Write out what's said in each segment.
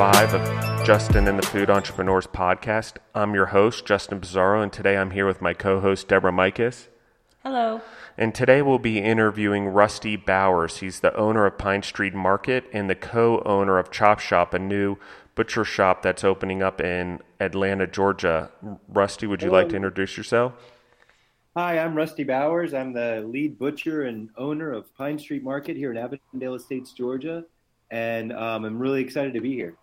five of Justin and the Food Entrepreneurs podcast. I'm your host, Justin Bizzarro, and today I'm here with my co host, Deborah Mikas. Hello. And today we'll be interviewing Rusty Bowers. He's the owner of Pine Street Market and the co owner of Chop Shop, a new butcher shop that's opening up in Atlanta, Georgia. Rusty, would you Hello. like to introduce yourself? Hi, I'm Rusty Bowers. I'm the lead butcher and owner of Pine Street Market here in Avondale Estates, Georgia, and um, I'm really excited to be here.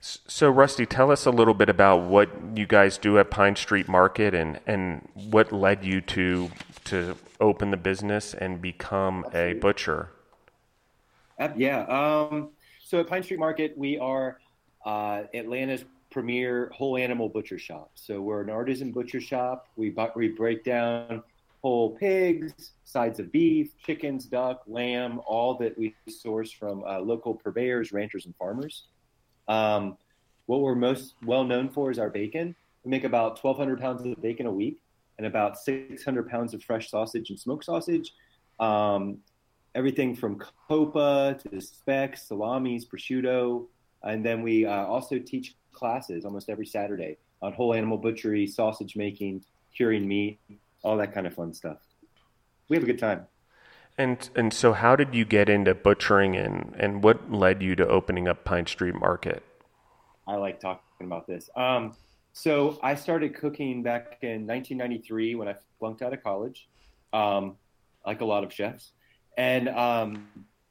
So, Rusty, tell us a little bit about what you guys do at Pine Street Market and, and what led you to to open the business and become a butcher. Yeah. Um, so at Pine Street Market, we are uh, Atlanta's premier whole animal butcher shop. So we're an artisan butcher shop. We we break down whole pigs, sides of beef, chickens, duck, lamb, all that we source from uh, local purveyors, ranchers, and farmers. Um, what we're most well known for is our bacon. We make about 1,200 pounds of bacon a week and about 600 pounds of fresh sausage and smoked sausage. Um, everything from coppa to specs, salamis, prosciutto, and then we uh, also teach classes almost every Saturday on whole animal butchery, sausage making, curing meat, all that kind of fun stuff. We have a good time. And and so, how did you get into butchering, and and what led you to opening up Pine Street Market? I like talking about this. Um, so I started cooking back in 1993 when I flunked out of college, um, like a lot of chefs, and um,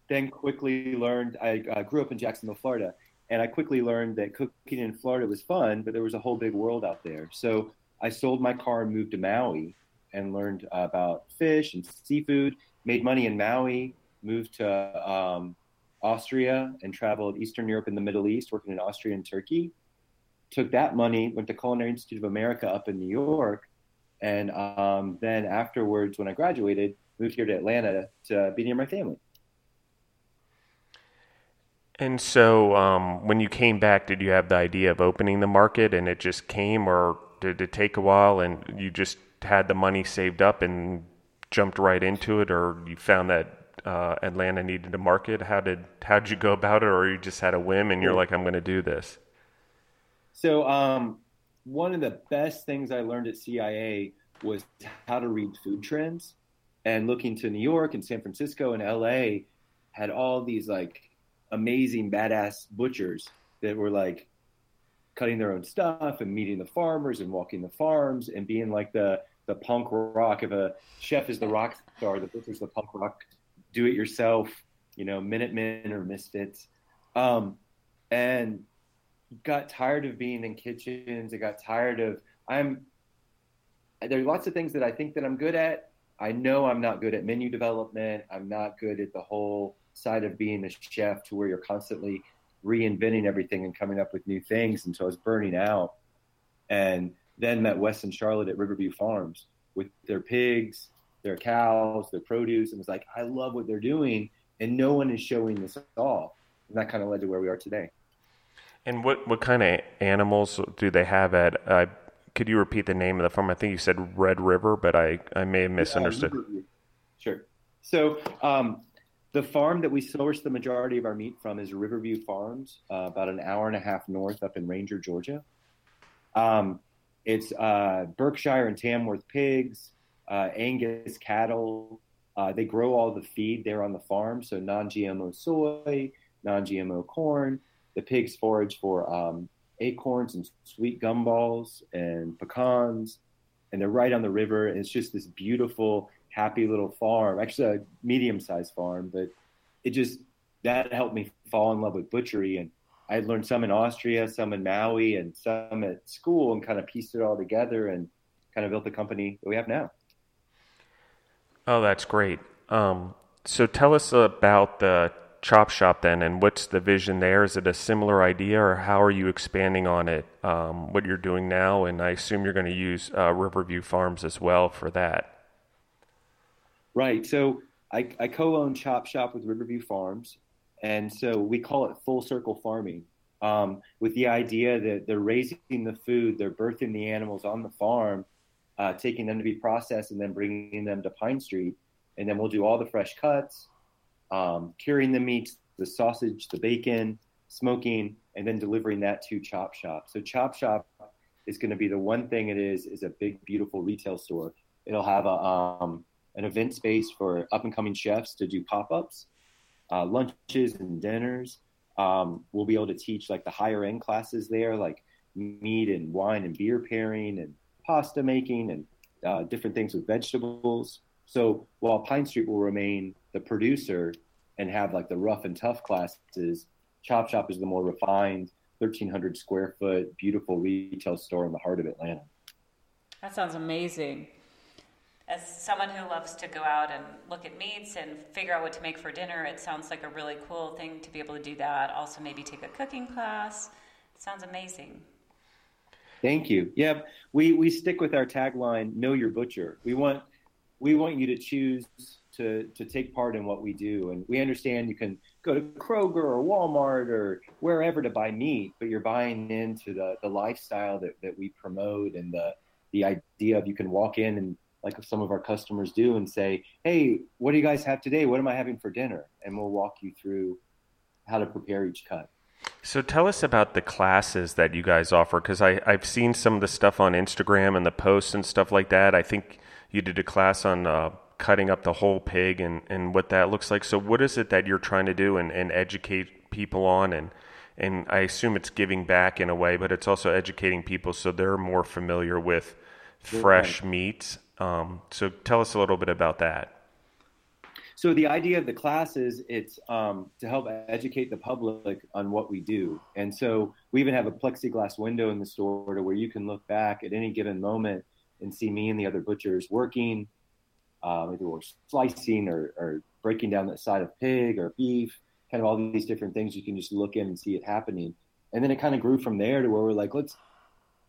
then quickly learned. I uh, grew up in Jacksonville, Florida, and I quickly learned that cooking in Florida was fun, but there was a whole big world out there. So I sold my car and moved to Maui, and learned about fish and seafood. Made money in Maui. Moved to um, Austria and traveled Eastern Europe and the Middle East, working in Austria and Turkey. Took that money, went to Culinary Institute of America up in New York, and um, then afterwards, when I graduated, moved here to Atlanta to be near my family. And so, um, when you came back, did you have the idea of opening the market, and it just came, or did it take a while, and you just had the money saved up and jumped right into it, or you found that uh, Atlanta needed a market? How did how did you go about it, or you just had a whim and you're like, I'm going to do this? So, um, one of the best things I learned at CIA was how to read food trends. And looking to New York and San Francisco and LA had all these like amazing badass butchers that were like cutting their own stuff and meeting the farmers and walking the farms and being like the the punk rock. If a chef is the rock star, the butcher's the punk rock, do it yourself, you know, Minutemen or Misfits. Um, and got tired of being in kitchens. I got tired of I'm there are lots of things that I think that I'm good at. I know I'm not good at menu development. I'm not good at the whole side of being a chef to where you're constantly reinventing everything and coming up with new things. And so I was burning out. And then met Wes and Charlotte at Riverview Farms with their pigs, their cows, their produce, and was like, I love what they're doing, and no one is showing this at all. And that kind of led to where we are today. And what what kind of animals do they have at? Uh, could you repeat the name of the farm? I think you said Red River, but I, I may have misunderstood. Sure. So um, the farm that we source the majority of our meat from is Riverview Farms, uh, about an hour and a half north up in Ranger, Georgia. Um, it's uh, Berkshire and Tamworth pigs, uh, Angus cattle. Uh, they grow all the feed there on the farm, so non-GMO soy, non-GMO corn. The pigs forage for um, acorns and sweet gumballs and pecans, and they're right on the river. And it's just this beautiful, happy little farm. Actually, a medium-sized farm, but it just that helped me fall in love with butchery. And I learned some in Austria, some in Maui, and some at school, and kind of pieced it all together and kind of built the company that we have now. Oh, that's great. Um, so tell us about the chop shop then, and what's the vision there? Is it a similar idea, or how are you expanding on it? Um, what you're doing now, and I assume you're going to use uh, Riverview Farms as well for that. Right. So I, I co-own Chop Shop with Riverview Farms, and so we call it full circle farming, um, with the idea that they're raising the food, they're birthing the animals on the farm, uh, taking them to be processed, and then bringing them to Pine Street, and then we'll do all the fresh cuts, um, curing the meats, the sausage, the bacon, smoking, and then delivering that to Chop Shop. So Chop Shop is going to be the one thing it is is a big, beautiful retail store. It'll have a um, an event space for up and coming chefs to do pop ups, uh, lunches and dinners. Um, we'll be able to teach like the higher end classes there, like meat and wine and beer pairing and pasta making and uh, different things with vegetables. So while Pine Street will remain the producer and have like the rough and tough classes, Chop Shop is the more refined, 1,300 square foot, beautiful retail store in the heart of Atlanta. That sounds amazing. As someone who loves to go out and look at meats and figure out what to make for dinner, it sounds like a really cool thing to be able to do that. Also, maybe take a cooking class. It sounds amazing. Thank you. Yeah, we, we stick with our tagline, know your butcher. We want we want you to choose to to take part in what we do. And we understand you can go to Kroger or Walmart or wherever to buy meat, but you're buying into the, the lifestyle that, that we promote and the the idea of you can walk in and like some of our customers do and say, Hey, what do you guys have today? What am I having for dinner? And we'll walk you through how to prepare each cut. So tell us about the classes that you guys offer because I've seen some of the stuff on Instagram and the posts and stuff like that. I think you did a class on uh, cutting up the whole pig and, and what that looks like. So what is it that you're trying to do and, and educate people on and and I assume it's giving back in a way, but it's also educating people so they're more familiar with fresh right. meats. Um, so tell us a little bit about that. So the idea of the class is it's um, to help educate the public on what we do, and so we even have a plexiglass window in the store to where you can look back at any given moment and see me and the other butchers working, um, either we're slicing or, or, breaking down the side of pig or beef, kind of all these different things. You can just look in and see it happening. And then it kind of grew from there to where we're like, let's,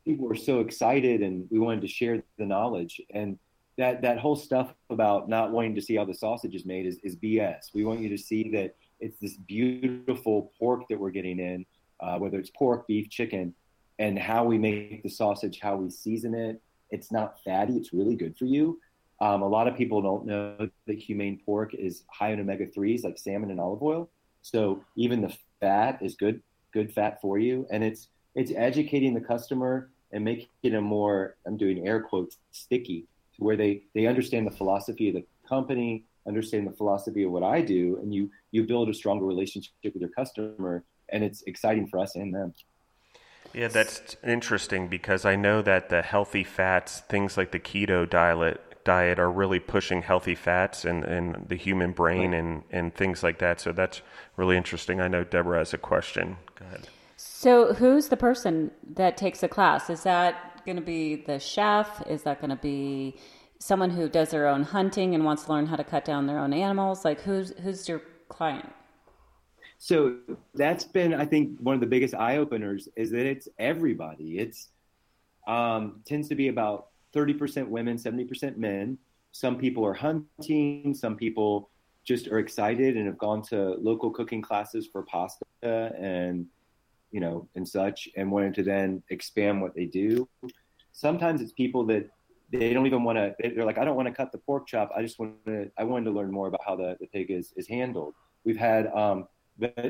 people were so excited and we wanted to share the knowledge. And that, that whole stuff about not wanting to see how the sausage is made is, is BS. We want you to see that it's this beautiful pork that we're getting in, uh, whether it's pork, beef, chicken, and how we make the sausage, how we season it. It's not fatty. It's really good for you. Um, a lot of people don't know that humane pork is high in omega threes, like salmon and olive oil. So even the fat is good, good fat for you, and it's it's educating the customer and making it more. I'm doing air quotes sticky to where they they understand the philosophy of the company, understand the philosophy of what I do, and you you build a stronger relationship with your customer, and it's exciting for us and them. Yeah, that's interesting because I know that the healthy fats, things like the keto diet, diet are really pushing healthy fats and, and the human brain right. and, and things like that. So that's really interesting. I know Deborah has a question. Go ahead. So, who's the person that takes the class? Is that going to be the chef? Is that going to be someone who does their own hunting and wants to learn how to cut down their own animals? Like, who's who's your client? So that's been, I think, one of the biggest eye openers is that it's everybody. It's um, tends to be about 30% women, 70% men. Some people are hunting, some people just are excited and have gone to local cooking classes for pasta and you know and such and wanted to then expand what they do. Sometimes it's people that they don't even want to they're like i don't want to cut the pork chop. I just want to i wanted to learn more about how the, the pig is, is handled. We've had um,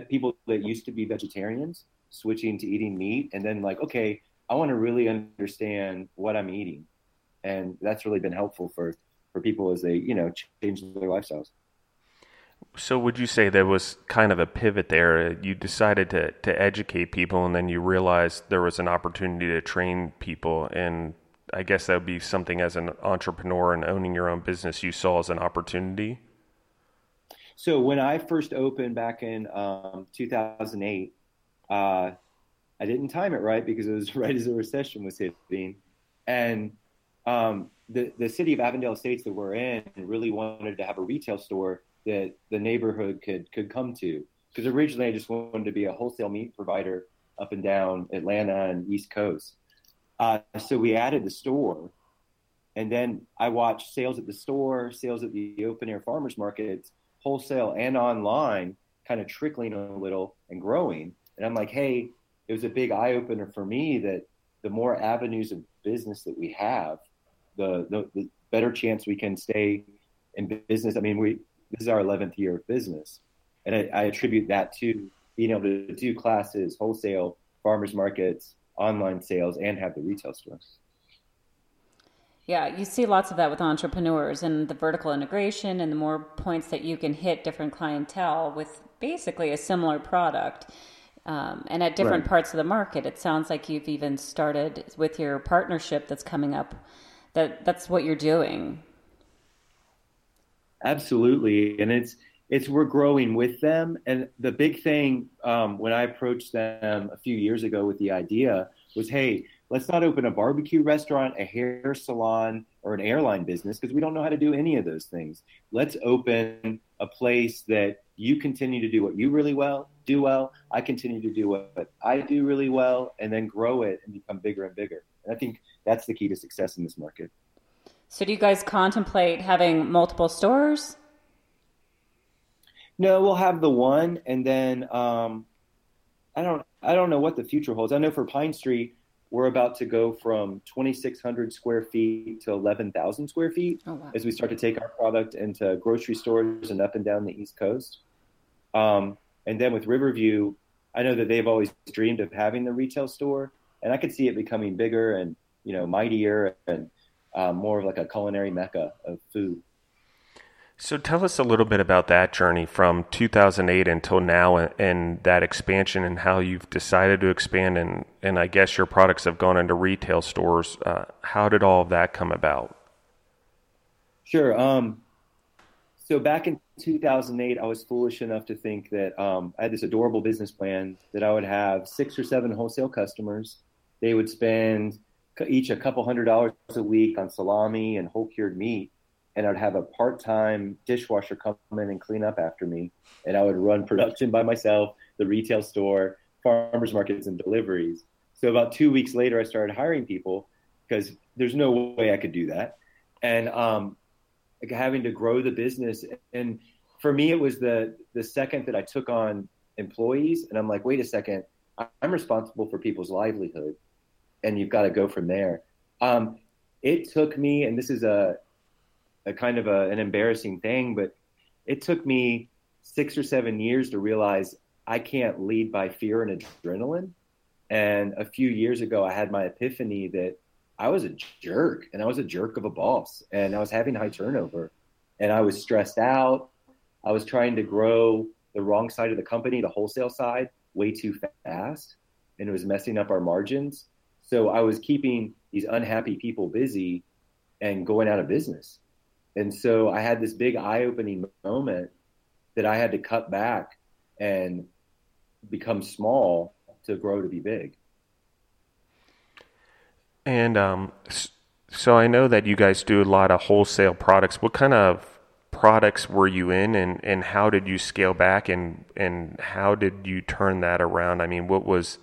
people that used to be vegetarians switching to eating meat and then like okay i want to really understand what i'm eating. And that's really been helpful for for people as they you know change their lifestyles. So would you say there was kind of a pivot there? You decided to to educate people, and then you realized there was an opportunity to train people, and I guess that would be something as an entrepreneur and owning your own business you saw as an opportunity. So when I first opened back in um, 2008, uh, I didn't time it right because it was right as the recession was hitting, and um, the the city of Avondale Estates that we're in really wanted to have a retail store that the neighborhood could could come to. Because originally I just wanted to be a wholesale meat provider up and down Atlanta and East Coast. Uh, so we added the store, and then I watched sales at the store, sales at the open air farmers markets, wholesale and online, kind of trickling a little and growing. And I'm like, hey, it was a big eye opener for me that the more avenues of business that we have, the, the, the better chance we can stay in business. I mean, we this is our 11th year of business, and I, I attribute that to being able to do classes, wholesale, farmers markets, online sales, and have the retail store. Yeah, you see lots of that with entrepreneurs and the vertical integration and the more points that you can hit different clientele with basically a similar product. Um, and at different right. parts of the market, it sounds like you've even started with your partnership that's coming up. That that's what you're doing. Absolutely, and it's it's we're growing with them. And the big thing um, when I approached them a few years ago with the idea was, hey, let's not open a barbecue restaurant, a hair salon, or an airline business because we don't know how to do any of those things. Let's open a place that you continue to do what you really well do well. I continue to do what I do really well, and then grow it and become bigger and bigger. And I think that's the key to success in this market. So, do you guys contemplate having multiple stores? No, we'll have the one, and then um, I don't I don't know what the future holds. I know for Pine Street, we're about to go from 2,600 square feet to 11,000 square feet oh, wow. as we start to take our product into grocery stores and up and down the East Coast. Um, and then with Riverview, I know that they've always dreamed of having the retail store, and I could see it becoming bigger and you know mightier and um, more of like a culinary mecca of food. So tell us a little bit about that journey from 2008 until now and, and, that expansion and how you've decided to expand and, and I guess your products have gone into retail stores. Uh, how did all of that come about? Sure. Um, so back in 2008, I was foolish enough to think that um, I had this adorable business plan that I would have six or seven wholesale customers. They would spend each a couple hundred dollars a week on salami and whole cured meat and I'd have a part-time dishwasher come in and clean up after me, and I would run production by myself, the retail store, farmers markets, and deliveries. So about two weeks later, I started hiring people because there's no way I could do that, and um, having to grow the business. And for me, it was the the second that I took on employees, and I'm like, wait a second, I'm responsible for people's livelihood, and you've got to go from there. Um, it took me, and this is a a kind of a, an embarrassing thing, but it took me six or seven years to realize I can't lead by fear and adrenaline. And a few years ago, I had my epiphany that I was a jerk and I was a jerk of a boss and I was having high turnover and I was stressed out. I was trying to grow the wrong side of the company, the wholesale side, way too fast and it was messing up our margins. So I was keeping these unhappy people busy and going out of business. And so I had this big eye opening moment that I had to cut back and become small to grow to be big. And um, so I know that you guys do a lot of wholesale products. What kind of products were you in and, and how did you scale back and, and how did you turn that around? I mean, what was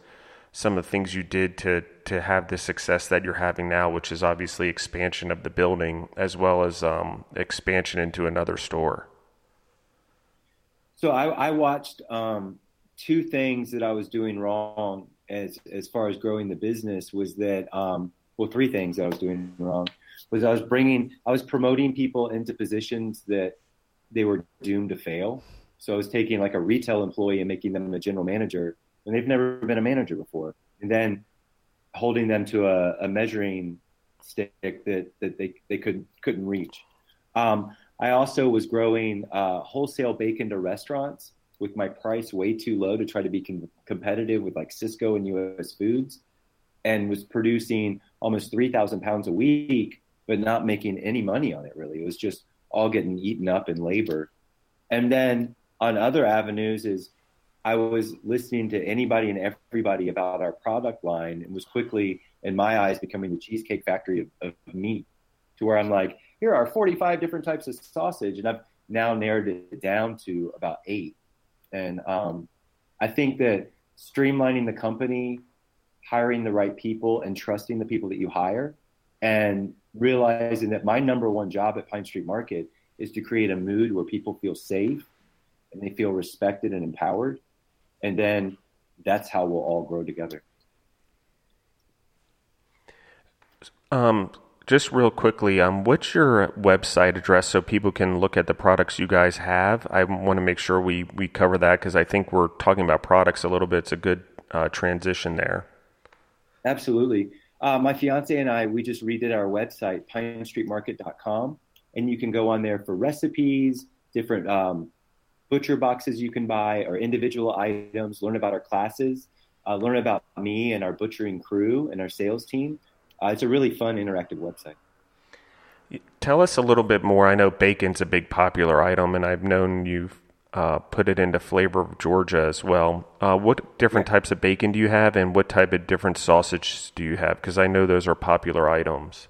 some of the things you did to to have the success that you're having now, which is obviously expansion of the building as well as um, expansion into another store? So I, I watched um, two things that I was doing wrong as as far as growing the business was that um, well three things I was doing wrong was I was bringing I was promoting people into positions that they were doomed to fail. So I was taking like a retail employee and making them a general manager and they've never been a manager before. And then holding them to a, a measuring stick that, that they, they couldn't, couldn't reach. Um, I also was growing uh, wholesale bacon to restaurants with my price way too low to try to be com- competitive with like Sysco and US Foods and was producing almost 3,000 pounds a week, but not making any money on it really. It was just all getting eaten up in labor. And then on other avenues is I was listening to anybody and everybody about our product line and was quickly, in my eyes, becoming the cheesecake factory of, of meat to where I'm like, here are 45 different types of sausage. And I've now narrowed it down to about eight. And um, I think that streamlining the company, hiring the right people, and trusting the people that you hire, and realizing that my number one job at Pine Street Market is to create a mood where people feel safe and they feel respected and empowered and then that's how we'll all grow together. Um, just real quickly, um, what's your website address so people can look at the products you guys have? I want to make sure we, we cover that because I think we're talking about products a little bit. It's a good uh, transition there. Absolutely. Uh, my fiance and I, we just redid our website, pinestreetmarket.com, and you can go on there for recipes, different um, butcher boxes you can buy, or individual items, learn about our classes, uh, learn about me and our butchering crew and our sales team. Uh, it's a really fun, interactive website. Tell us a little bit more. I know bacon's a big popular item, and I've known you've uh, put it into Flavor of Georgia as well. Uh, what different types of bacon do you have, and what type of different sausages do you have? Because I know those are popular items.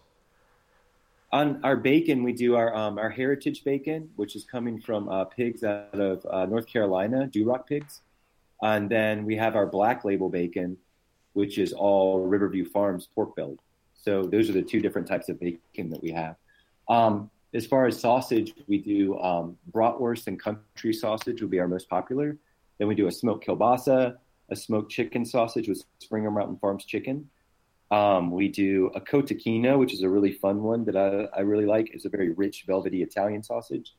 On our bacon, we do our um, our heritage bacon, which is coming from uh, pigs out of uh, North Carolina, Duroc pigs, and then we have our black label bacon, which is all Riverview Farms pork belly. So those are the two different types of bacon that we have. Um, as far as sausage, we do um, bratwurst and country sausage would be our most popular. Then we do a smoked kielbasa, a smoked chicken sausage with Springer Mountain Farms chicken. Um, we do a cotechino, which is a really fun one that I, I really like. It's a very rich, velvety Italian sausage.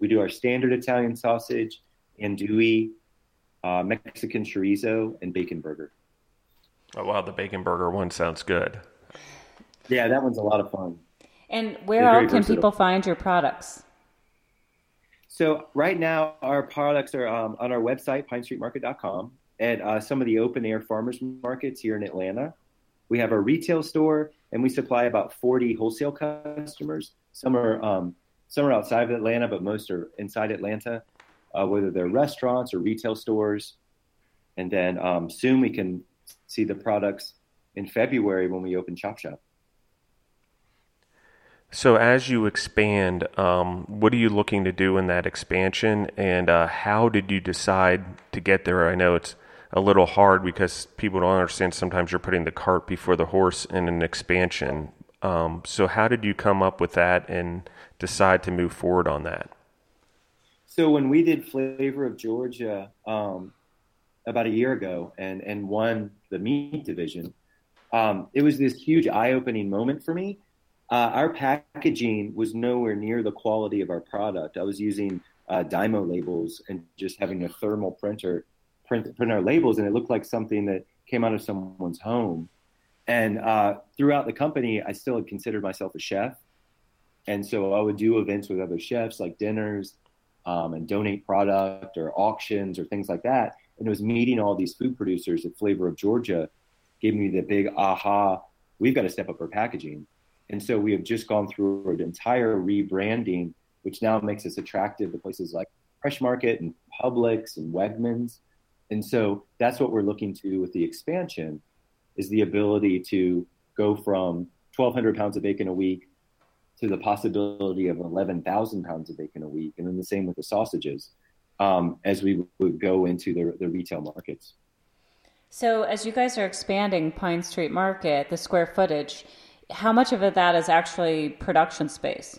We do our standard Italian sausage, andouille, uh, Mexican chorizo, and bacon burger. Oh wow, the bacon burger one sounds good. Yeah, that one's a lot of fun. And where else can people find your products? So right now, our products are um, on our website, pinestreetmarket.com, at uh, some of the open air farmers markets here in Atlanta. We have a retail store, and we supply about 40 wholesale customers. Some are um, some are outside of Atlanta, but most are inside Atlanta, uh, whether they're restaurants or retail stores. And then um, soon we can see the products in February when we open Chop Shop. So, as you expand, um, what are you looking to do in that expansion, and uh, how did you decide to get there? I know it's a little hard because people don't understand. Sometimes you're putting the cart before the horse in an expansion. Um, so, how did you come up with that and decide to move forward on that? So, when we did Flavor of Georgia um, about a year ago and and won the meat division, um, it was this huge eye-opening moment for me uh, our packaging was nowhere near the quality of our product. I was using uh, Dymo labels and just having a thermal printer print, print our labels, and it looked like something that came out of someone's home. And uh, throughout the company, I still had considered myself a chef. And so I would do events with other chefs, like dinners, um, and donate product or auctions or things like that. And it was meeting all these food producers at Flavor of Georgia gave me the big aha, we've got to step up our packaging and so we have just gone through an entire rebranding, which now makes us attractive to places like Fresh Market and Publix and Wegmans. And so that's what we're looking to with the expansion is the ability to go from 1,200 pounds of bacon a week to the possibility of 11,000 pounds of bacon a week. And then the same with the sausages um, as we would go into the, the retail markets. So, as you guys are expanding Pine Street Market, the square footage, how much of that is actually production space?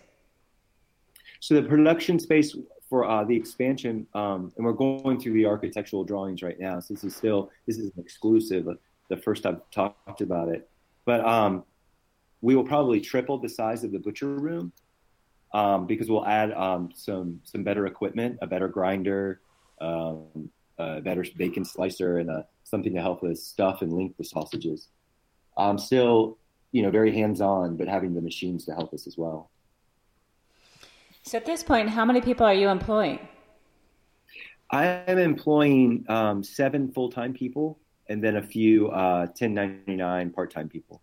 So the production space for uh, the expansion, um, and we're going through the architectural drawings right now. So this is still this is an exclusive, uh, the first I've talked about it. But um, we will probably triple the size of the butcher room um, because we'll add um, some some better equipment, a better grinder, um, a better bacon slicer, and a, uh, something to help us stuff and link the sausages. Um, still you know, very hands on, but having the machines to help us as well. So at this point, how many people are you employing? I am employing um, seven full time people and then a few uh, 1099 part time people,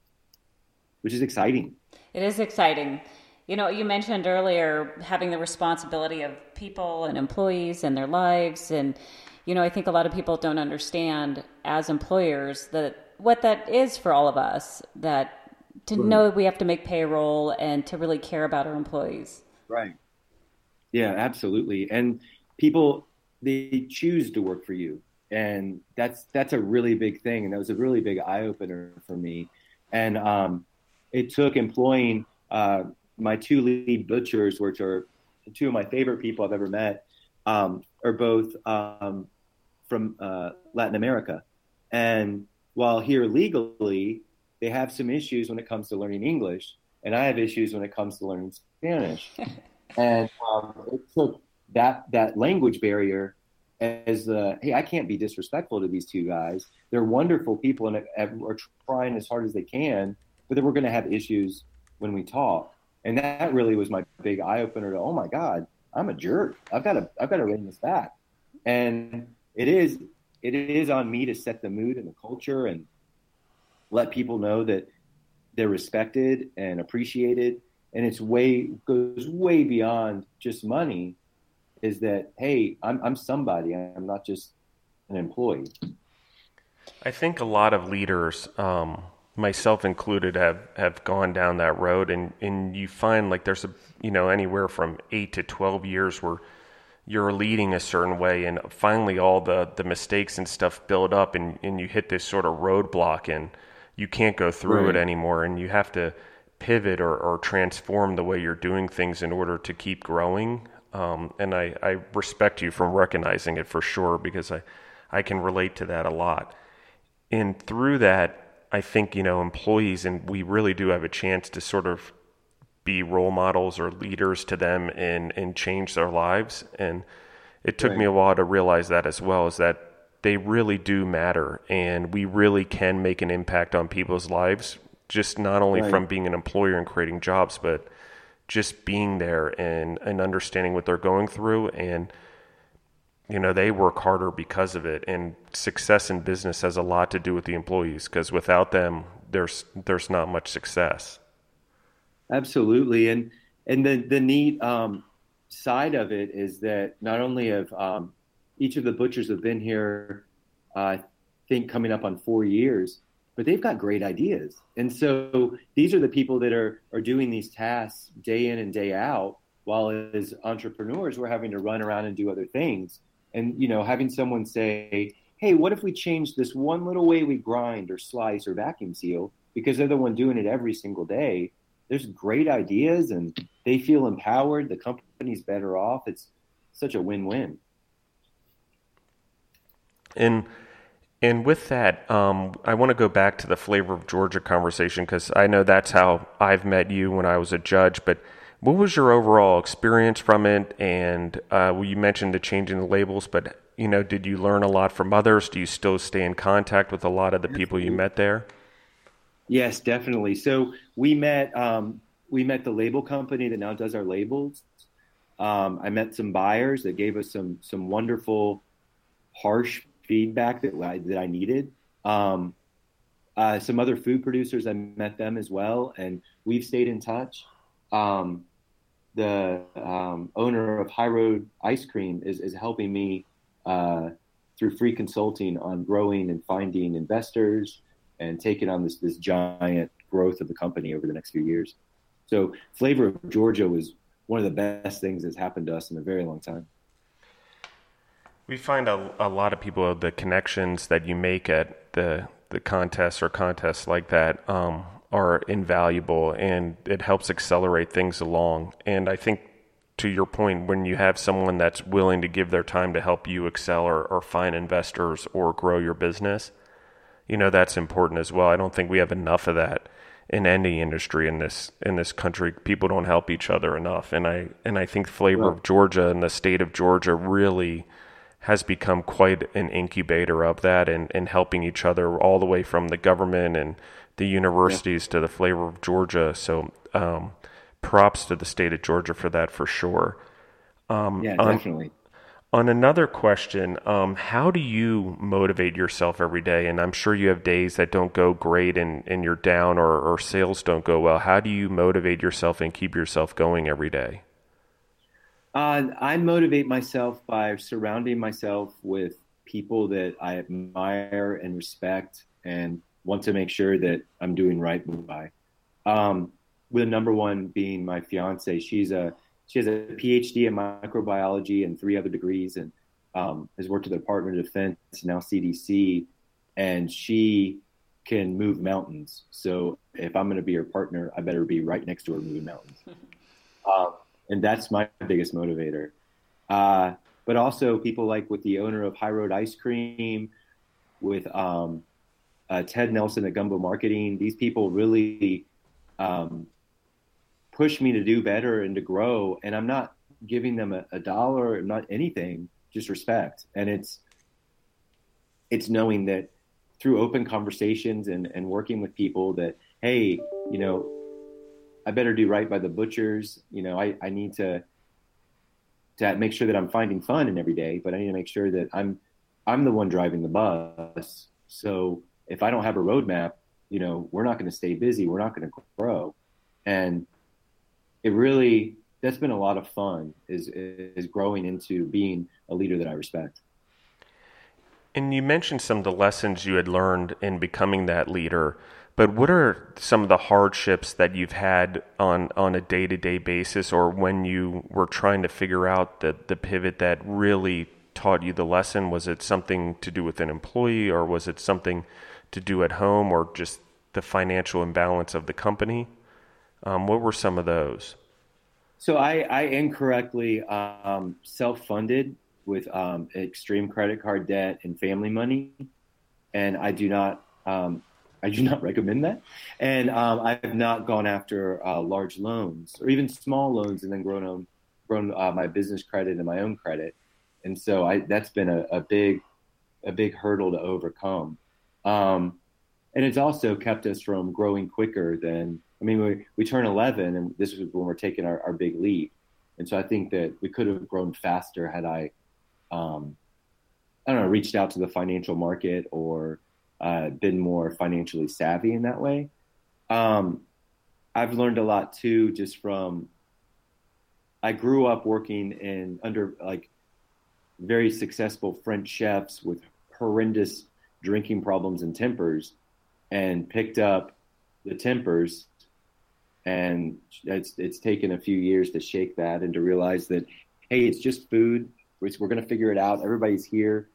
which is exciting. It is exciting. You know, you mentioned earlier having the responsibility of people and employees and their lives. And, you know, I think a lot of people don't understand as employers that what that is for all of us, that to right. know we have to make payroll and to really care about our employees. Right. Yeah, absolutely. And people they choose to work for you. And that's that's a really big thing. And that was a really big eye opener for me. And um, it took employing uh, my two lead butchers, which are two of my favorite people I've ever met, um, are both um, from uh, Latin America. And while here legally they have some issues when it comes to learning English. and I have issues when it comes to learning Spanish. and um, it took that that language barrier as the hey, I can't be disrespectful to these two guys. They're wonderful people and are trying as hard as they can, but then we're going to have issues when we talk. And that really was my big eye opener to oh my god, I'm a jerk. I've got to I've got to rein this back. And it is it is on me to set the mood and the culture and let people know that they're respected and appreciated and it's way goes way beyond just money is that hey i'm, I'm somebody i'm not just an employee i think a lot of leaders um, myself included have have gone down that road and and you find like there's a you know anywhere from 8 to 12 years where you're leading a certain way and finally all the the mistakes and stuff build up and and you hit this sort of roadblock and you can't go through right. it anymore and you have to pivot or, or transform the way you're doing things in order to keep growing um, and I, I respect you for recognizing it for sure because I, I can relate to that a lot. And through that, I think, you know, employees, and we really do have a chance to sort of be role models or leaders to them and, and change their lives. And it took right. me a while to realize that as well, is that they really do matter and we really can make an impact on people's lives, just not only right. from being an employer and creating jobs, but just being there and, and understanding what they're going through. And you know they work harder because of it. And success in business has a lot to do with the employees because without them there's there's not much success. Absolutely. And and the the neat um, side of it is that not only have um, each of the butchers have been here uh, i think coming up on four years but they've got great ideas. And so these are the people that are, are doing these tasks day in and day out, while as entrepreneurs, we're having to run around and do other things. And, you know, having someone say, hey, what if we change this one little way we grind or slice or vacuum seal? Because they're the one doing it every single day. There's great ideas and they feel empowered. The company's better off. It's such a win win. And and with that, um, I want to go back to the flavor of Georgia conversation because I know that's how I've met you when I was a judge. But what was your overall experience from it? And uh, well, you mentioned the changing the labels, but you know, did you learn a lot from others? Do you still stay in contact with a lot of the people you met there? Yes, definitely. So we met um, we met the label company that now does our labels. Um, I met some buyers that gave us some some wonderful, harsh feedback that I, that I needed. Um, uh, some other food producers, I met them as well, and we've stayed in touch. Um, the um, owner of High Road Ice Cream is, is helping me uh, through free consulting on growing and finding investors and taking on this this giant growth of the company over the next few years. So, Flavor of Georgia was one of the best things that's happened to us in a very long time. We find a, a lot of people the connections that you make at the the contests or contests like that um, are invaluable, and it helps accelerate things along. And I think to your point, when you have someone that's willing to give their time to help you excel or, or find investors or grow your business, you know that's important as well. I don't think we have enough of that in any industry in this in this country. People don't help each other enough, and I and I think flavor of Georgia and the state of Georgia really has become quite an incubator of that and, and helping each other all the way from the government and the universities yeah. to the flavor of Georgia. So um, props to the state of Georgia for that for sure. Um, yeah, definitely. On, on another question, um, how do you motivate yourself every day? And I'm sure you have days that don't go great and, and you're down or, or sales don't go well. How do you motivate yourself and keep yourself going every day? Uh, I motivate myself by surrounding myself with people that I admire and respect and want to make sure that I'm doing right by. Um, with the number one being my fiance. She's a she has a PhD in microbiology and three other degrees, and um, has worked at the Department of Defense now CDC, and she can move mountains. So if I'm going to be her partner, I better be right next to her moving mountains. Um, and that's my biggest motivator. Uh, but also people like with the owner of High Road Ice Cream, with um, uh, Ted Nelson at Gumbo Marketing. These people really um, push me to do better and to grow. And I'm not giving them a, a dollar, not anything, just respect. And it's it's knowing that through open conversations and, and working with people that, hey, you know, I better do right by the butchers. You know, I, I need to to make sure that I'm finding fun in every day, but I need to make sure that I'm I'm the one driving the bus. So if I don't have a roadmap, you know, we're not going to stay busy. We're not going to grow. And it really that's been a lot of fun is is growing into being a leader that I respect. And you mentioned some of the lessons you had learned in becoming that leader, but what are some of the hardships that you've had on, on a day to day basis or when you were trying to figure out the, the pivot that really taught you the lesson? Was it something to do with an employee or was it something to do at home or just the financial imbalance of the company? Um, what were some of those? So I, I incorrectly um, self-funded with um, extreme credit card debt and family money, and I do not um, I do not recommend that. And um, I have not gone after uh, large loans or even small loans, and then grown um, grown uh, my business credit and my own credit. And so I, that's been a, a big a big hurdle to overcome. Um, and it's also kept us from growing quicker than I mean we we turn 11, and this is when we're taking our, our big leap. And so I think that we could have grown faster had I um, I don't know, reached out to the financial market or uh, been more financially savvy in that way. Um, I've learned a lot too, just from. I grew up working in under like very successful French chefs with horrendous drinking problems and tempers, and picked up the tempers. And it's it's taken a few years to shake that and to realize that, hey, it's just food we're, we're going to figure it out. Everybody's here.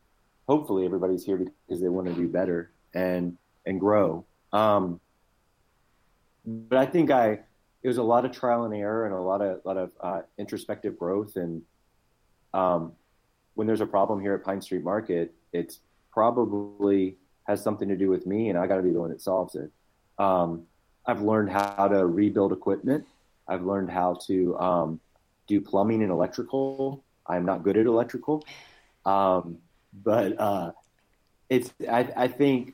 Hopefully, everybody's here because they want to do better and and grow. Um, but I think I it was a lot of trial and error and a lot of lot of uh, introspective growth. And um, when there's a problem here at Pine Street Market, it's probably has something to do with me, and I got to be the one that solves it. Um, I've learned how to rebuild equipment. I've learned how to um, do plumbing and electrical. I'm not good at electrical, um, but uh, it's I, I think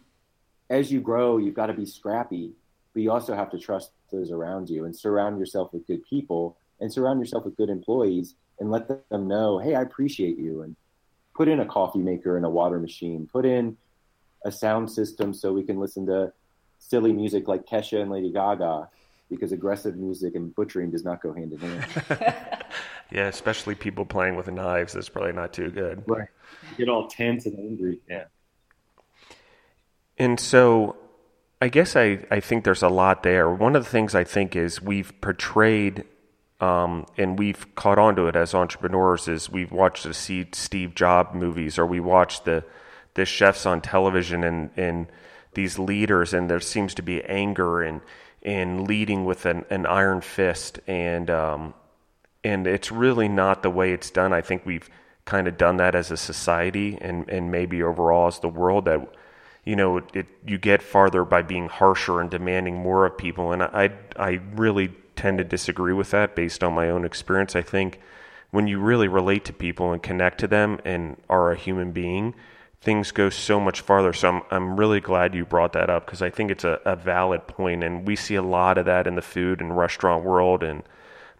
as you grow, you've got to be scrappy, but you also have to trust those around you and surround yourself with good people and surround yourself with good employees and let them know, hey, I appreciate you, and put in a coffee maker and a water machine, put in a sound system so we can listen to silly music like Kesha and Lady Gaga because aggressive music and butchering does not go hand in hand. yeah, especially people playing with knives. That's probably not too good. Right. You get all tense and angry. Yeah. And so I guess I, I think there's a lot there. One of the things I think is we've portrayed um, and we've caught on to it as entrepreneurs is we've watched the Steve Jobs movies or we watch the the chefs on television and, and these leaders and there seems to be anger and and leading with an, an iron fist and um, and it's really not the way it's done. I think we've kind of done that as a society and and maybe overall as the world that you know it, you get farther by being harsher and demanding more of people and I I really tend to disagree with that based on my own experience. I think when you really relate to people and connect to them and are a human being, things go so much farther. So I'm, I'm really glad you brought that up because I think it's a, a valid point, and we see a lot of that in the food and restaurant world, and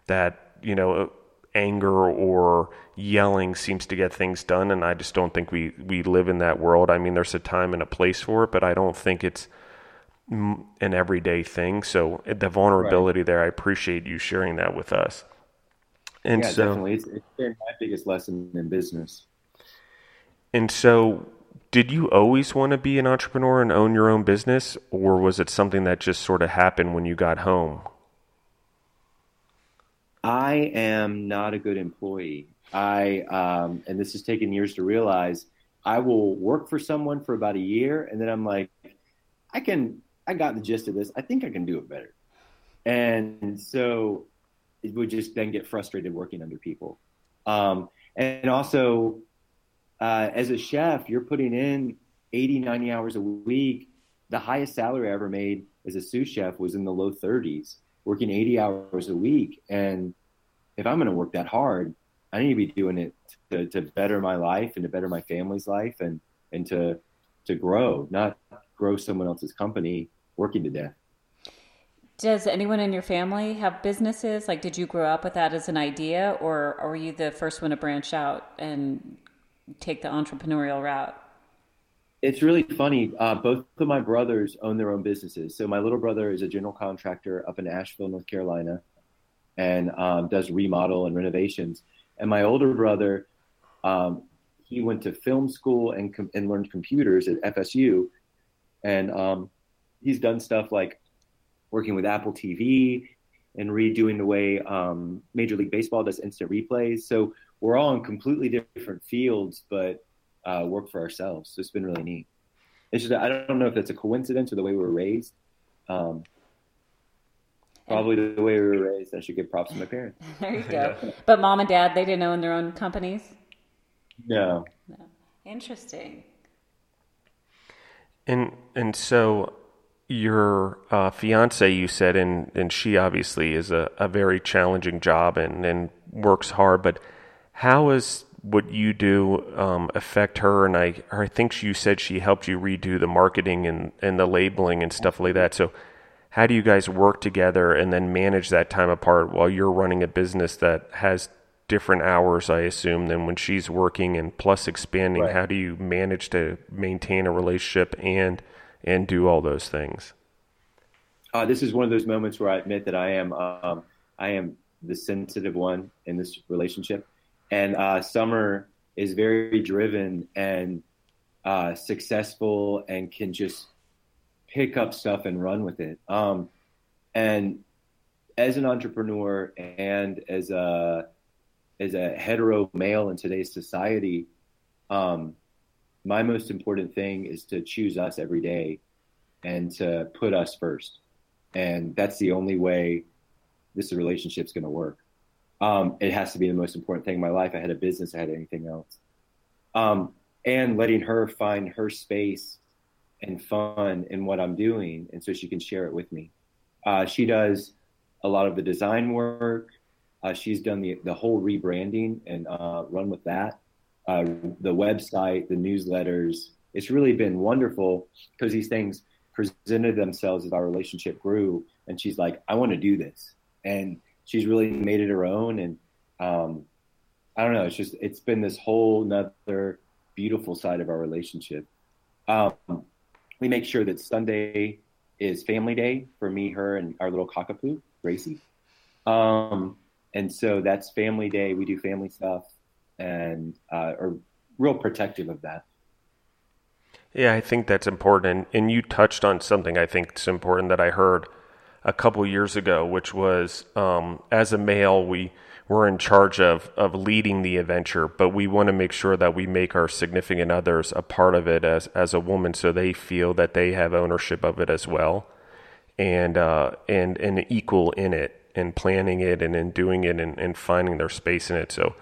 that you know anger or yelling seems to get things done, and I just don't think we we live in that world. I mean, there's a time and a place for it, but I don't think it's an everyday thing. So eh, the vulnerability right. there, I appreciate you sharing that with us. And yeah, so, definitely, it's, it's been my biggest lesson in business. And so, did you always want to be an entrepreneur and own your own business, or was it something that just sort of happened when you got home? I am not a good employee. I um, and this has taken years to realize. I will work for someone for about a year, and then I'm like, I can. I got the gist of this. I think I can do it better. And so it would just then get frustrated working under people. Um, and also, uh, as a chef, you're putting in 80, 90 hours a week. The highest salary I ever made as a sous chef was in the low 30s, working 80 hours a week. And if I'm going to work that hard, I need to be doing it to, to better my life and to better my family's life and, and to, to grow, not grow someone else's company working to death. Does anyone in your family have businesses? Like, did you grow up with that as an idea, or, or were you the first one to branch out and take the entrepreneurial route? It's really funny. Uh, both of my brothers own their own businesses. So my little brother is a general contractor up in Asheville, North Carolina, and um, does remodel and renovations. And my older brother, um, he went to film school and com- and learned computers at FSU, and um, he's done stuff like working with Apple TV and redoing the way um, Major League Baseball does instant replays. So we're all in completely different fields, but uh, work for ourselves. So it's been really neat. It's just I don't know if that's a coincidence or the way we were raised. Um, probably the way we were raised. I should give props to my parents. there you go. Yeah. But mom and dad, they didn't own their own companies. No. no. Interesting. And and so your uh, fiance, you said, and, and she obviously is a, a very challenging job and, and works hard, but how is what you do um, affect her? And I, I think you said she helped you redo the marketing and, and the labeling and stuff like that. So, how do you guys work together and then manage that time apart while you're running a business that has different hours, I assume, than when she's working and plus expanding? Right. How do you manage to maintain a relationship and and do all those things? Uh, this is one of those moments where I admit that I am um, I am the sensitive one in this relationship, and uh, Summer is very driven and uh, successful and can just pick up stuff and run with it. Um, and as an entrepreneur and as a as a hetero male in today's society, um, my most important thing is to choose us every day and to put us first. And that's the only way this relationship's going to work. Um, it has to be the most important thing in my life. I had a business, I had anything else. Um, and letting her find her space and fun in what I'm doing. And so she can share it with me. Uh, she does a lot of the design work. Uh, she's done the, the whole rebranding and uh, run with that uh, the website, the newsletters. It's really been wonderful because these things presented themselves as our relationship grew. And she's like, I want to do this. And she's really made it her own. And um, I don't know, it's just, it's been this whole nother beautiful side of our relationship. Um, we make sure that Sunday is family day for me, her, and our little cockapoo, Gracie. Um, and so that's family day. We do family stuff and uh, are real protective of that. Yeah, I think that's important. And you touched on something I think is important that I heard a couple years ago, which was um, as a male, we we're in charge of of leading the adventure, but we want to make sure that we make our significant others a part of it as as a woman, so they feel that they have ownership of it as well, and uh, and and equal in it, and planning it, and in doing it, and, and finding their space in it. So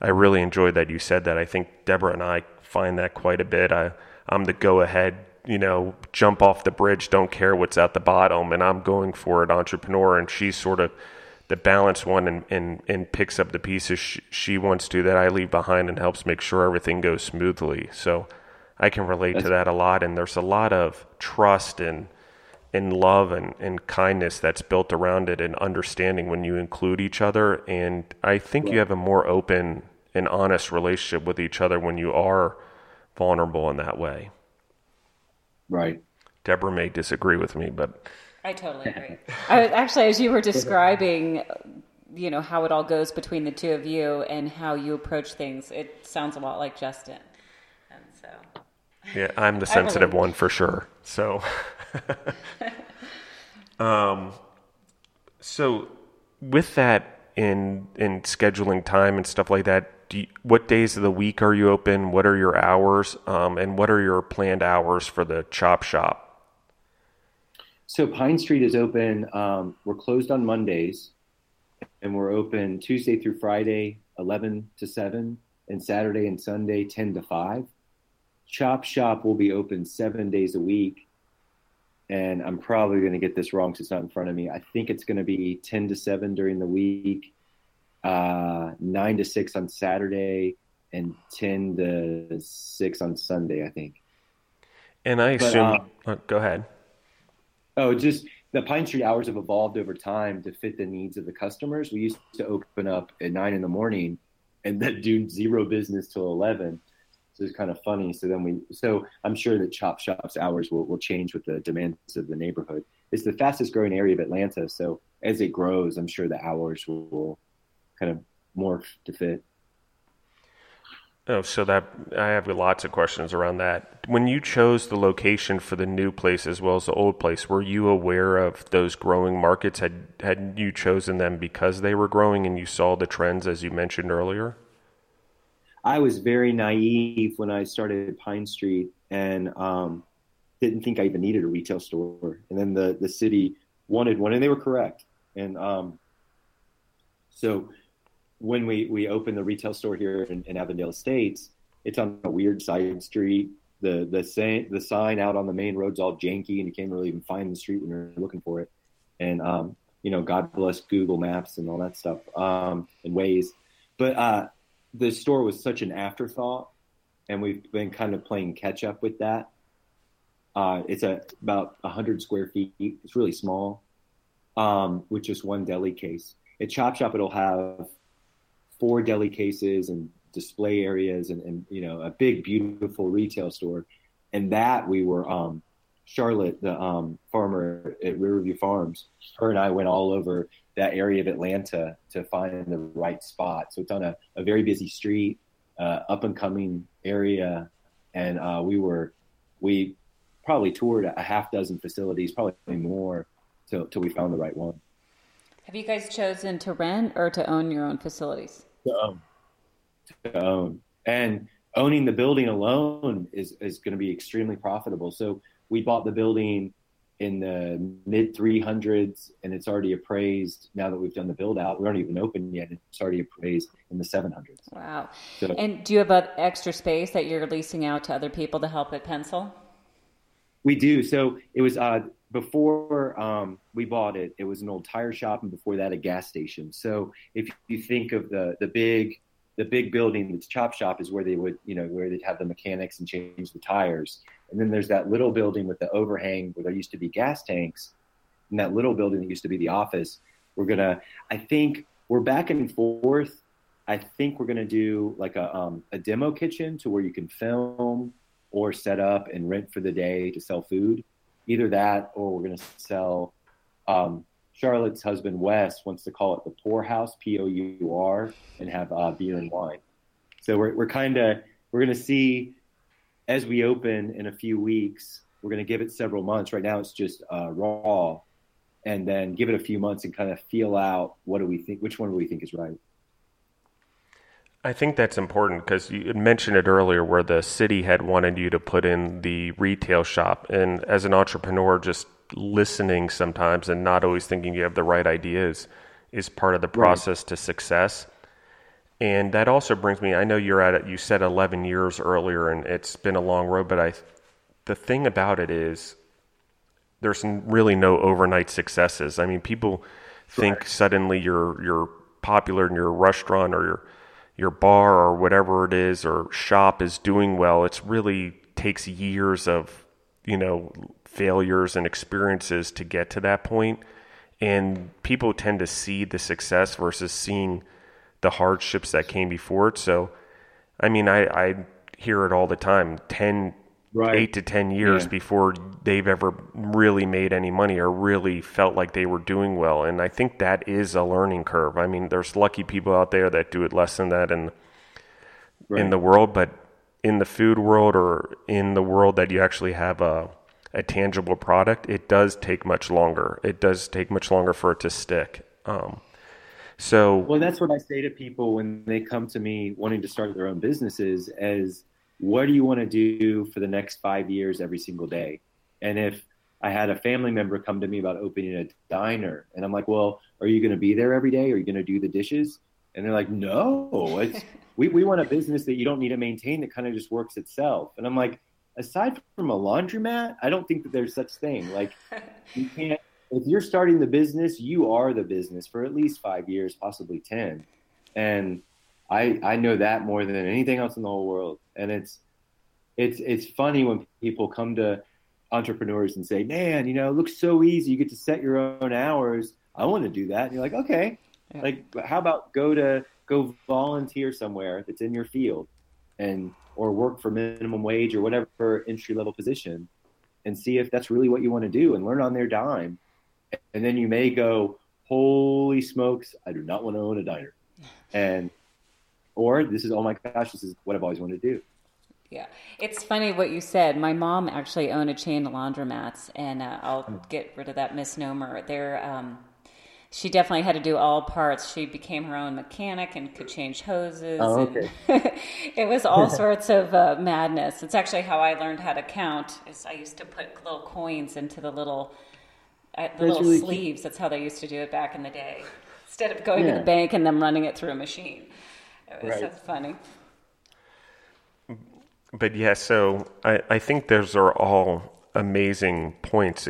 I really enjoyed that you said that. I think Deborah and I find that quite a bit. I, I'm the go ahead, you know, jump off the bridge, don't care what's at the bottom, and I'm going for it entrepreneur. And she's sort of the balanced one and, and, and picks up the pieces she, she wants to that I leave behind and helps make sure everything goes smoothly. So I can relate That's to that a lot. And there's a lot of trust and, and love and, and kindness that's built around it and understanding when you include each other. And I think yeah. you have a more open and honest relationship with each other when you are vulnerable in that way. Right. Deborah may disagree with me, but I totally agree. I was, actually, as you were describing, you know, how it all goes between the two of you and how you approach things, it sounds a lot like Justin. And so, yeah, I'm the sensitive really... one for sure. So, um, so with that in in scheduling time and stuff like that, you, what days of the week are you open? What are your hours? Um, and what are your planned hours for the chop shop? So Pine Street is open. Um, we're closed on Mondays, and we're open Tuesday through Friday, 11 to 7, and Saturday and Sunday, 10 to 5. Chop Shop will be open seven days a week, and I'm probably going to get this wrong because it's not in front of me. I think it's going to be 10 to 7 during the week, uh, 9 to 6 on Saturday, and 10 to 6 on Sunday, I think. And I assume, but, uh, oh, go ahead. Oh, just the Pine Street hours have evolved over time to fit the needs of the customers. We used to open up at 9 in the morning and then do zero business till 11 so it's kind of funny. So then we, so I'm sure that Chop Shop's hours will, will change with the demands of the neighborhood. It's the fastest growing area of Atlanta. So as it grows, I'm sure the hours will kind of morph to fit. Oh, so that I have lots of questions around that. When you chose the location for the new place as well as the old place, were you aware of those growing markets? Had had you chosen them because they were growing and you saw the trends as you mentioned earlier? I was very naive when I started Pine Street and um, didn't think I even needed a retail store. And then the the city wanted one, and they were correct. And um, so when we we opened the retail store here in, in Avondale Estates, it's on a weird side street. The the sa- the sign out on the main road's all janky, and you can't really even find the street when you're looking for it. And um, you know, God bless Google Maps and all that stuff um, and Waze. But uh, the store was such an afterthought, and we've been kind of playing catch up with that. Uh, it's a, about 100 square feet. It's really small, um, with just one deli case. At Chop Shop, it'll have four deli cases and display areas and, and you know a big, beautiful retail store. And that we were um, Charlotte, the um, farmer at Riverview Farms. Her and I went all over that area of Atlanta to find the right spot. So it's on a, a very busy street, uh, up and coming area, and uh, we were we probably toured a half dozen facilities, probably more, till till we found the right one. Have you guys chosen to rent or to own your own facilities? To own. To own. And owning the building alone is, is going to be extremely profitable. So we bought the building in the mid 300s and it's already appraised now that we've done the build out we aren't even open yet it's already appraised in the 700s wow so, and do you have extra space that you're leasing out to other people to help it pencil we do so it was uh, before um, we bought it it was an old tire shop and before that a gas station so if you think of the the big the big building that's chop shop is where they would you know where they'd have the mechanics and change the tires and then there's that little building with the overhang where there used to be gas tanks. And that little building that used to be the office. We're to, I think we're back and forth. I think we're to do like a, um, a demo kitchen to where you can film or set up and rent for the day to sell food. Either that or we're going to sell. Um, Charlotte's husband, Wes, wants to call it the Poorhouse, P O U R, and have uh, beer and wine. So we're, we're kind of, we're going to see as we open in a few weeks, we're going to give it several months. Right now, it's just uh, raw, and then give it a few months and kind of feel out what do we think, which one do we think is right. I think that's important because you mentioned it earlier where the city had wanted you to put in the retail shop. And as an entrepreneur, just listening sometimes and not always thinking you have the right ideas is part of the process right. to success. And that also brings me. I know you're at it. You said 11 years earlier, and it's been a long road. But I, the thing about it is, there's really no overnight successes. I mean, people think right. suddenly you're you're popular in your restaurant or your your bar or whatever it is or shop is doing well. It's really takes years of you know failures and experiences to get to that point, and people tend to see the success versus seeing the hardships that came before it. So, I mean, I, I hear it all the time 10, right. 8 to 10 years yeah. before they've ever really made any money or really felt like they were doing well. And I think that is a learning curve. I mean, there's lucky people out there that do it less than that in, right. in the world, but in the food world or in the world that you actually have a, a tangible product, it does take much longer. It does take much longer for it to stick. Um, so well, that's what I say to people when they come to me wanting to start their own businesses: as what do you want to do for the next five years every single day? And if I had a family member come to me about opening a diner, and I'm like, well, are you going to be there every day? Are you going to do the dishes? And they're like, no, it's we, we want a business that you don't need to maintain that kind of just works itself. And I'm like, aside from a laundromat, I don't think that there's such thing. Like you can't if you're starting the business, you are the business for at least five years, possibly ten. And I I know that more than anything else in the whole world. And it's it's it's funny when people come to entrepreneurs and say, "Man, you know, it looks so easy. You get to set your own hours. I want to do that." And you're like, "Okay, yeah. like how about go to go volunteer somewhere that's in your field, and or work for minimum wage or whatever entry level position, and see if that's really what you want to do, and learn on their dime, and then you may go, "Holy smokes, I do not want to own a diner," and or this is oh my gosh, this is what I've always wanted to do. Yeah, it's funny what you said. My mom actually owned a chain of laundromats, and uh, I'll hmm. get rid of that misnomer. There, um, she definitely had to do all parts. She became her own mechanic and could change hoses. Oh, okay. it was all sorts of uh, madness. It's actually how I learned how to count. Is I used to put little coins into the little uh, the little really sleeves. Cute. That's how they used to do it back in the day. Instead of going yeah. to the bank and them running it through a machine. Right. so funny but yeah, so I, I think those are all amazing points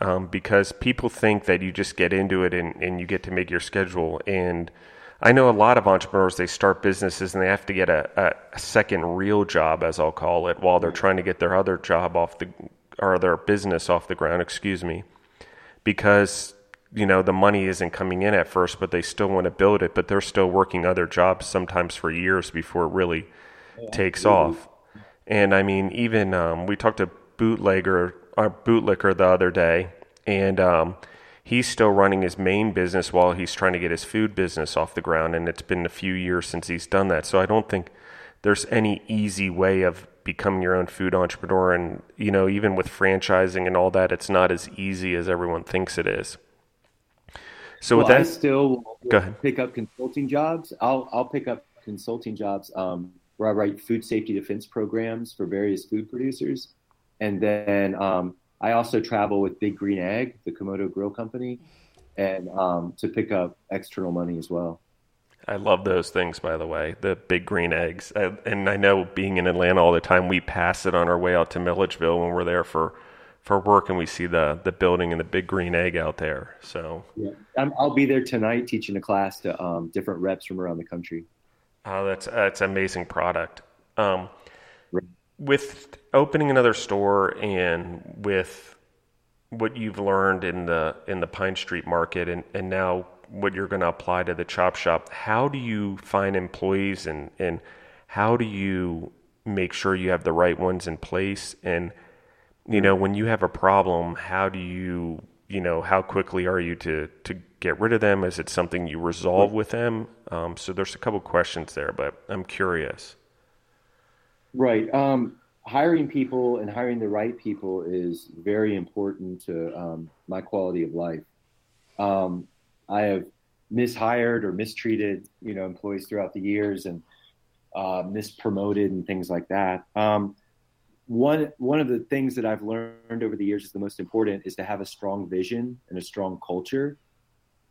um, because people think that you just get into it and, and you get to make your schedule. And I know a lot of entrepreneurs, they start businesses and they have to get a, a second real job, as I'll call it, while they're trying to get their other job off the, or their business off the ground, excuse me, because you know the money isn't coming in at first but they still want to build it but they're still working other jobs sometimes for years before it really yeah, takes off and I mean, even um, we talked to bootlegger, our bootlicker the other day, and um, he's still running his main business while he's trying to get his food business off the ground. And it's been a few years since he's done that. So I don't think there's any easy way of becoming your own food entrepreneur. And, you know, even with franchising and all that, it's not as easy as everyone thinks it is. So well, with that, I still go ahead. pick up consulting jobs. I'll I'll pick up consulting jobs. Um, where I write food safety defense programs for various food producers. And then um, I also travel with Big Green Egg, the Kamado Grill Company, and um, to pick up external money as well. I love those things, by the way, the big green eggs. I, and I know being in Atlanta all the time, we pass it on our way out to Milledgeville when we're there for, for work and we see the, the building and the big green egg out there. So yeah, i will be there tonight teaching a class to um, different reps from around the country. Oh, that's that's amazing product. Um, with opening another store and with what you've learned in the in the Pine Street market and, and now what you're going to apply to the chop shop, how do you find employees and, and how do you make sure you have the right ones in place? And, you know, when you have a problem, how do you, you know, how quickly are you to, to get rid of them? Is it something you resolve with them? Um, so there's a couple questions there, but I'm curious. Right. Um, hiring people and hiring the right people is very important to um, my quality of life. Um, I have mishired or mistreated, you know, employees throughout the years and uh, mispromoted and things like that. Um, one one of the things that I've learned over the years is the most important is to have a strong vision and a strong culture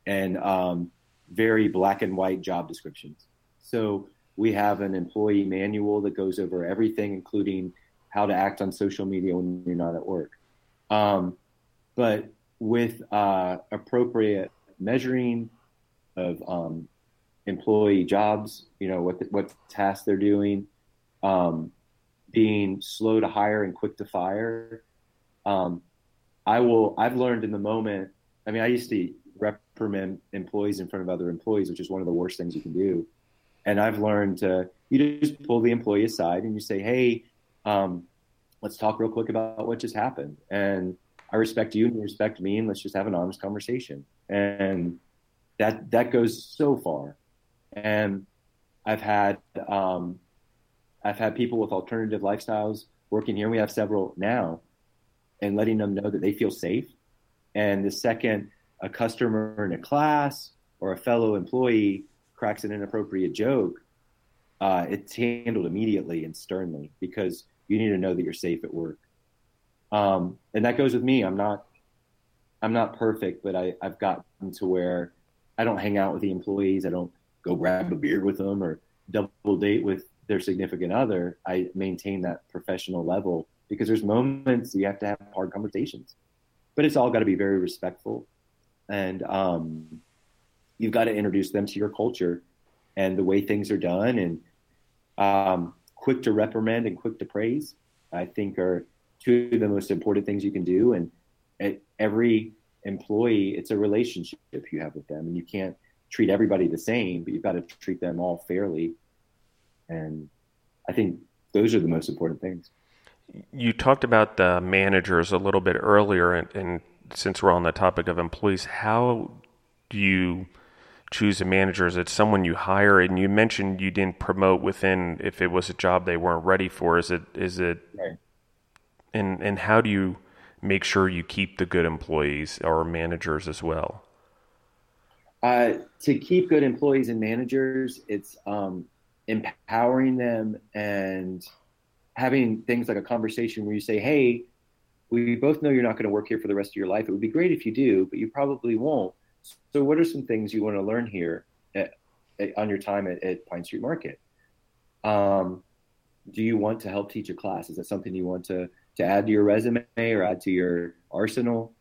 and um, very black and white job descriptions. So we have an employee manual that goes over everything, including how to act on social media when you're not at work. Um, but with uh, appropriate measuring of um, employee jobs, you know what the, what tasks they're doing, um, being slow to hire and quick to fire. Um, I will. I've learned in the moment. I mean, I used to reprimand employees in front of other employees, which is one of the worst things you can do. And I've learned to you just pull the employee aside and you say, "Hey, um, let's talk real quick about what just happened." And I respect you and you respect me, and let's just have an honest conversation. And that that goes so far. And I've had um, I've had people with alternative lifestyles working here. We have several now, and letting them know that they feel safe. And the second a customer in a class or a fellow employee cracks an inappropriate joke, uh, it's handled immediately and sternly because you need to know that you're safe at work. Um, and that goes with me. I'm not, I'm not perfect, but I, I've gotten to where I don't hang out with the employees. I don't go grab a beer with them or double date with their significant other. I maintain that professional level because there's moments you have to have hard conversations, but it's all got to be very respectful, and um, you've got to introduce them to your culture and the way things are done, and um, quick to reprimand and quick to praise. I think are two of the most important things you can do, and every employee, it's a relationship you have with them, and you can't treat everybody the same, but you've got to treat them all fairly. And I think those are the most important things. You talked about the managers a little bit earlier, and, and since we're on the topic of employees, how do you choose a manager? Is it someone you hire? And you mentioned you didn't promote within if it was a job they weren't ready for. Is it is it? Right. And and how do you make sure you keep the good employees or managers as well? Uh, to keep good employees and managers, it's um, empowering them and having things like a conversation where you say, "Hey, we both know you're not going to work here for the rest of your life. It would be great if you do, but you probably won't. So, what are some things you want to learn here at, at, on your time at, at, Pine Street Market? Um, do you want to help teach a class? Is that something you want to to add to your resume or add to your arsenal?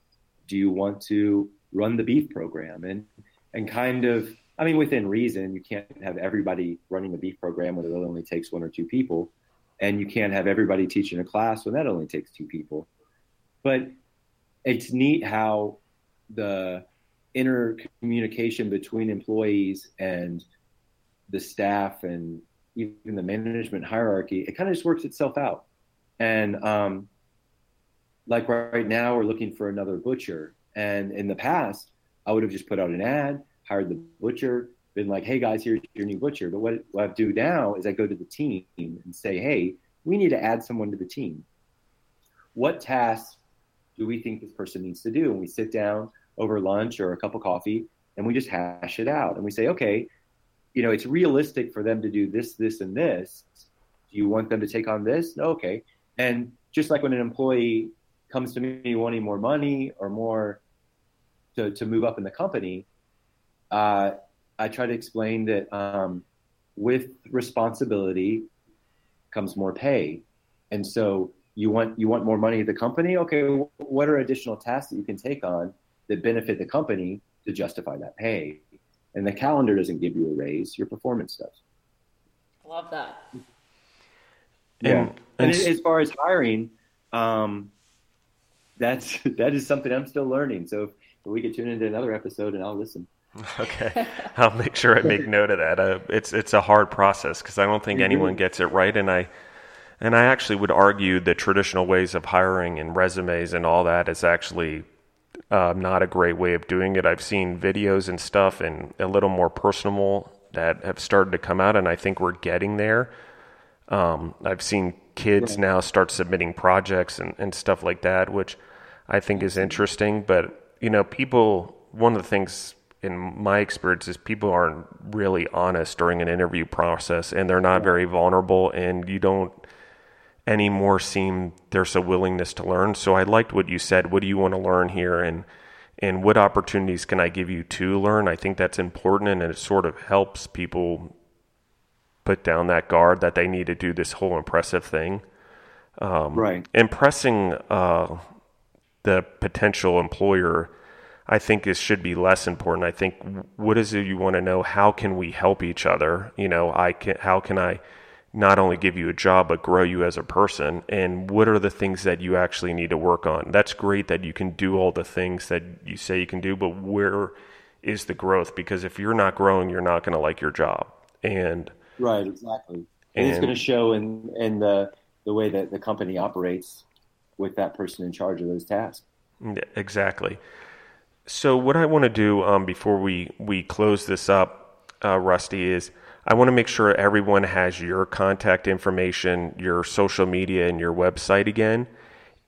Do you want to run the beef program and and kind of I mean, within reason, you can't have everybody running the beef program when it really only takes one or two people, and you can't have everybody teaching a class when that only takes two people. But it's neat how the intercommunication between employees and the staff and even the management hierarchy, it kind of just works itself out. And um, like right now, we're looking for another butcher. And in the past, I would have just put out an ad hired the butcher, been like, hey guys, here's your new butcher. But what, what I do now is I go to the team and say, hey, we need to add someone to the team. What tasks do we think this person needs to do? And we sit down over lunch or a cup of coffee and we just hash it out. And we say, okay, you know, it's realistic for them to do this, this, and this. Do you want them to take on this? No, okay. And just like when an employee comes to me wanting more money or more to, to move up in the company, uh, I try to explain that um, with responsibility comes more pay, and so you want you want more money at the company. Okay, what are additional tasks that you can take on that benefit the company to justify that pay? And the calendar doesn't give you a raise; your performance does. Love that. Yeah, and, and as far as hiring, um, that's that is something I'm still learning. So if we could tune into another episode, and I'll listen. Okay, I'll make sure I make note of that. Uh, it's it's a hard process because I don't think mm-hmm. anyone gets it right, and I and I actually would argue the traditional ways of hiring and resumes and all that is actually uh, not a great way of doing it. I've seen videos and stuff and a little more personal that have started to come out, and I think we're getting there. Um, I've seen kids now start submitting projects and, and stuff like that, which I think is interesting. But you know, people. One of the things in my experience is people aren't really honest during an interview process and they're not very vulnerable and you don't anymore seem there's a willingness to learn. So i liked what you said. What do you want to learn here? And and what opportunities can i give you to learn? I think that's important and it sort of helps people put down that guard that they need to do this whole impressive thing. Um, right. impressing uh, the potential employer I think this should be less important. I think what is it you want to know? How can we help each other? You know, I can. How can I not only give you a job but grow you as a person? And what are the things that you actually need to work on? That's great that you can do all the things that you say you can do, but where is the growth? Because if you're not growing, you're not going to like your job. And right, exactly. And, and it's going to show in in the the way that the company operates with that person in charge of those tasks. Exactly. So what I want to do um, before we we close this up, uh, Rusty, is I want to make sure everyone has your contact information, your social media, and your website again.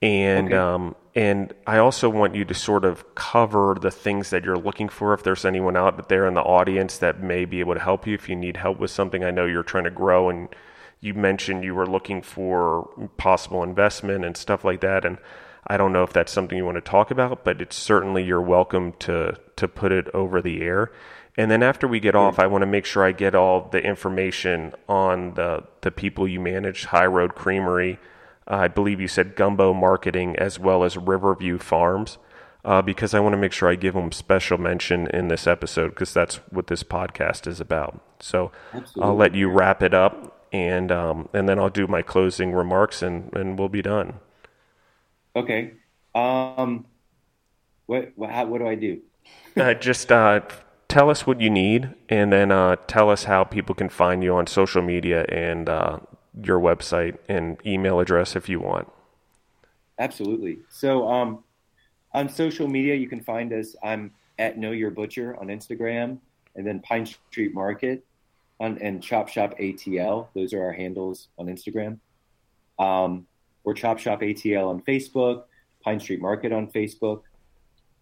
And okay. um, and I also want you to sort of cover the things that you're looking for. If there's anyone out there in the audience that may be able to help you, if you need help with something, I know you're trying to grow, and you mentioned you were looking for possible investment and stuff like that, and I don't know if that's something you want to talk about, but it's certainly you're welcome to to put it over the air. And then after we get off, I want to make sure I get all the information on the the people you manage, High Road Creamery, I believe you said Gumbo Marketing as well as Riverview Farms. Uh, because I want to make sure I give them special mention in this episode because that's what this podcast is about. So Absolutely. I'll let you wrap it up and um, and then I'll do my closing remarks and, and we'll be done. Okay. Um, what what, how, what do I do? uh, just uh, tell us what you need, and then uh, tell us how people can find you on social media and uh, your website and email address if you want. Absolutely. So um, on social media, you can find us. I'm at Know Your Butcher on Instagram, and then Pine Street Market on, and Chop Shop ATL. Those are our handles on Instagram. Um, or Chop Shop ATL on Facebook, Pine Street Market on Facebook.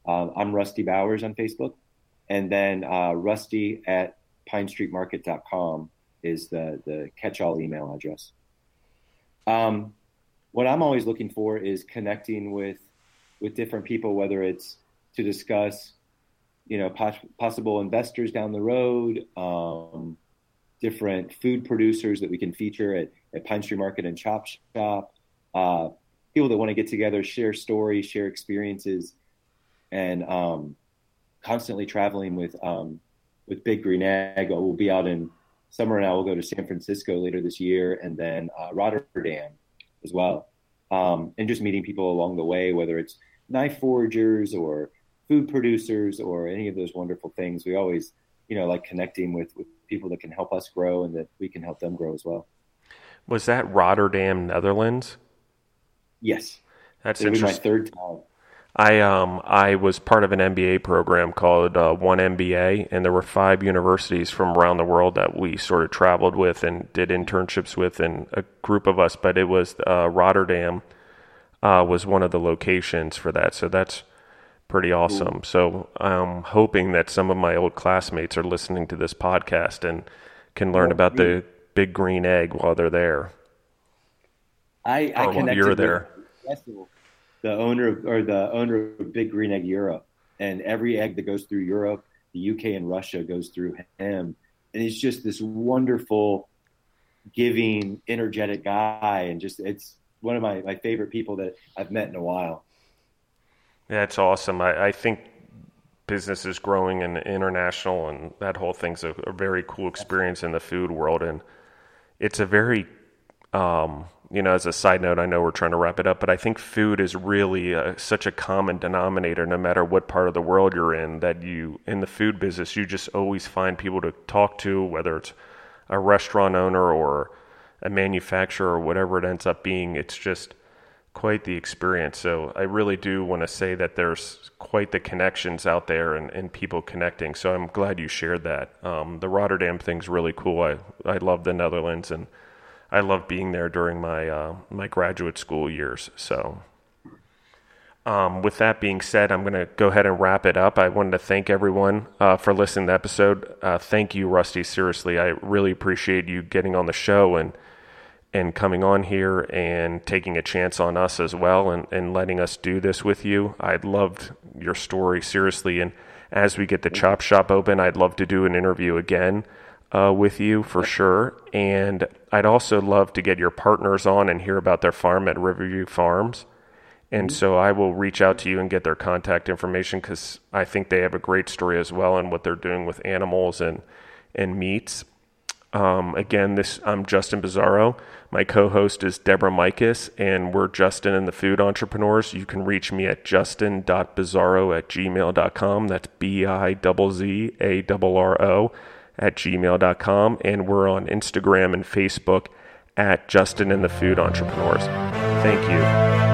Uh, I'm Rusty Bowers on Facebook. And then uh, rusty at pinestreetmarket.com is the, the catch all email address. Um, what I'm always looking for is connecting with with different people, whether it's to discuss, you know, pos- possible investors down the road, um, different food producers that we can feature at, at Pine Street Market and Chop Shop, uh, people that want to get together, share stories, share experiences, and um, constantly traveling with um, with Big Green Egg. We'll be out in summer now. We'll go to San Francisco later this year, and then uh, Rotterdam as well. Um, and just meeting people along the way, whether it's knife foragers or food producers or any of those wonderful things. We always, you know, like connecting with, with people that can help us grow and that we can help them grow as well. Was that Rotterdam, Netherlands? Yes. That's It'll interesting. my third time. I um I was part of an MBA program called uh, One MBA, and there were five universities from around the world that we sort of traveled with and did internships with, and a group of us. But it was uh, Rotterdam uh, was one of the locations for that, so that's pretty awesome. Ooh. So I'm hoping that some of my old classmates are listening to this podcast and can learn oh, about the big green egg while they're there. I, I connected you're there. With the owner of, or the owner of Big Green Egg Europe, and every egg that goes through Europe, the UK and Russia goes through him, and he's just this wonderful, giving, energetic guy, and just it's one of my, my favorite people that I've met in a while. That's awesome. I, I think business is growing and international, and that whole thing's a, a very cool experience in the food world, and it's a very um, you know, as a side note, I know we're trying to wrap it up, but I think food is really a, uh, such a common denominator, no matter what part of the world you're in. That you, in the food business, you just always find people to talk to, whether it's a restaurant owner or a manufacturer or whatever it ends up being. It's just quite the experience. So I really do want to say that there's quite the connections out there and, and people connecting. So I'm glad you shared that. Um, the Rotterdam thing's really cool. I I love the Netherlands and I love being there during my uh, my graduate school years. So, um, with that being said, I'm going to go ahead and wrap it up. I wanted to thank everyone uh, for listening to the episode. Uh, thank you, Rusty. Seriously, I really appreciate you getting on the show and and coming on here and taking a chance on us as well and, and letting us do this with you. I loved your story seriously, and as we get the chop shop open, I'd love to do an interview again uh, with you for sure. And I'd also love to get your partners on and hear about their farm at Riverview Farms. And mm-hmm. so I will reach out to you and get their contact information because I think they have a great story as well and what they're doing with animals and and meats. Um, again, this I'm Justin Bizzarro. My co-host is Deborah Mikas, and we're Justin and the Food Entrepreneurs. You can reach me at justin.bizzarro at gmail.com. That's B-I-Z-Z-A-R-R-O at gmail.com. And we're on Instagram and Facebook at Justin and the Food Entrepreneurs. Thank you.